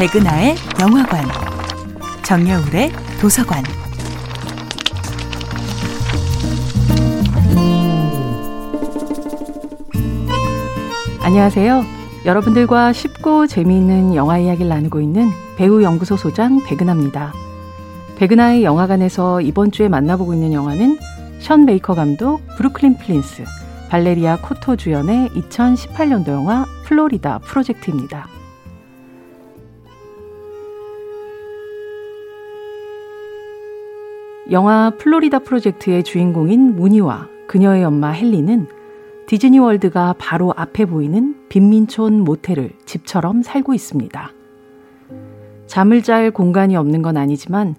백은하의 영화관, 정여울의 도서관. 안녕하세요. 여러분들과 쉽고 재미있는 영화 이야기를 나누고 있는 배우 연구소 소장 백은하입니다. 백은하의 영화관에서 이번 주에 만나보고 있는 영화는 션 베이커 감독 브루클린 프린스 발레리아 코토 주연의 2018년도 영화 플로리다 프로젝트입니다. 영화 플로리다 프로젝트의 주인공인 무니와 그녀의 엄마 헨리는 디즈니 월드가 바로 앞에 보이는 빈민촌 모텔을 집처럼 살고 있습니다. 잠을 잘 공간이 없는 건 아니지만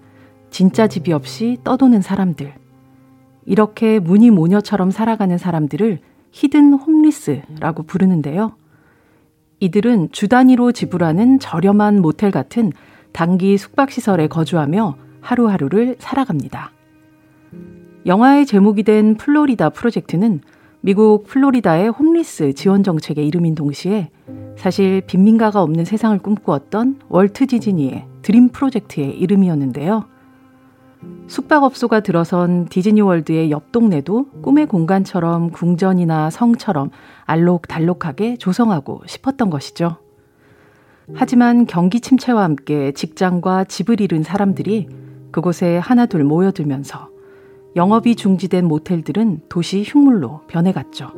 진짜 집이 없이 떠도는 사람들. 이렇게 무늬 모녀처럼 살아가는 사람들을 히든 홈리스라고 부르는데요. 이들은 주 단위로 지불하는 저렴한 모텔 같은 단기 숙박시설에 거주하며 하루하루를 살아갑니다. 영화의 제목이 된 플로리다 프로젝트는 미국 플로리다의 homeless 지원 정책의 이름인 동시에 사실 빈민가가 없는 세상을 꿈꾸었던 월트 디즈니의 dream 프로젝트의 이름이었는데요. 숙박업소가 들어선 디즈니월드의 옆 동네도 꿈의 공간처럼 궁전이나 성처럼 알록달록하게 조성하고 싶었던 것이죠. 하지만 경기 침체와 함께 직장과 집을 잃은 사람들이 그곳에 하나둘 모여들면서 영업이 중지된 모텔들은 도시 흉물로 변해갔죠.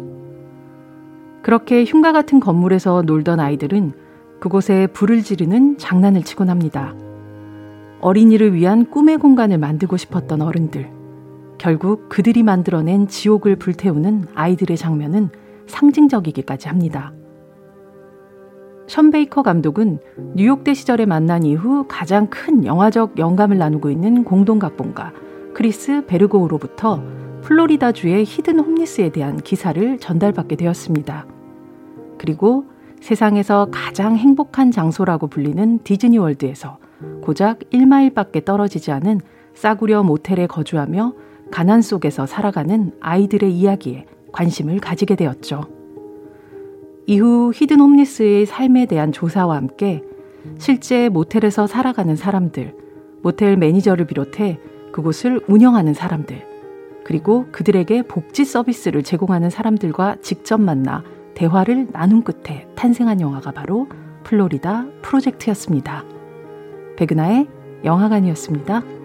그렇게 흉가 같은 건물에서 놀던 아이들은 그곳에 불을 지르는 장난을 치곤 합니다. 어린이를 위한 꿈의 공간을 만들고 싶었던 어른들. 결국 그들이 만들어낸 지옥을 불태우는 아이들의 장면은 상징적이기까지 합니다. 션 베이커 감독은 뉴욕대 시절에 만난 이후 가장 큰 영화적 영감을 나누고 있는 공동각본가 크리스 베르고우로부터 플로리다주의 hidden homeless에 대한 기사를 전달받게 되었습니다. 그리고 세상에서 가장 행복한 장소라고 불리는 디즈니 월드에서 고작 1마일밖에 떨어지지 않은 싸구려 모텔에 거주하며 가난 속에서 살아가는 아이들의 이야기에 관심을 가지게 되었죠. 이후 히든 홈리스의 삶에 대한 조사와 함께 실제 모텔에서 살아가는 사람들, 모텔 매니저를 비롯해 그곳을 운영하는 사람들, 그리고 그들에게 복지 서비스를 제공하는 사람들과 직접 만나 대화를 나눈 끝에 탄생한 영화가 바로 플로리다 프로젝트였습니다. 백은하의 영화관이었습니다.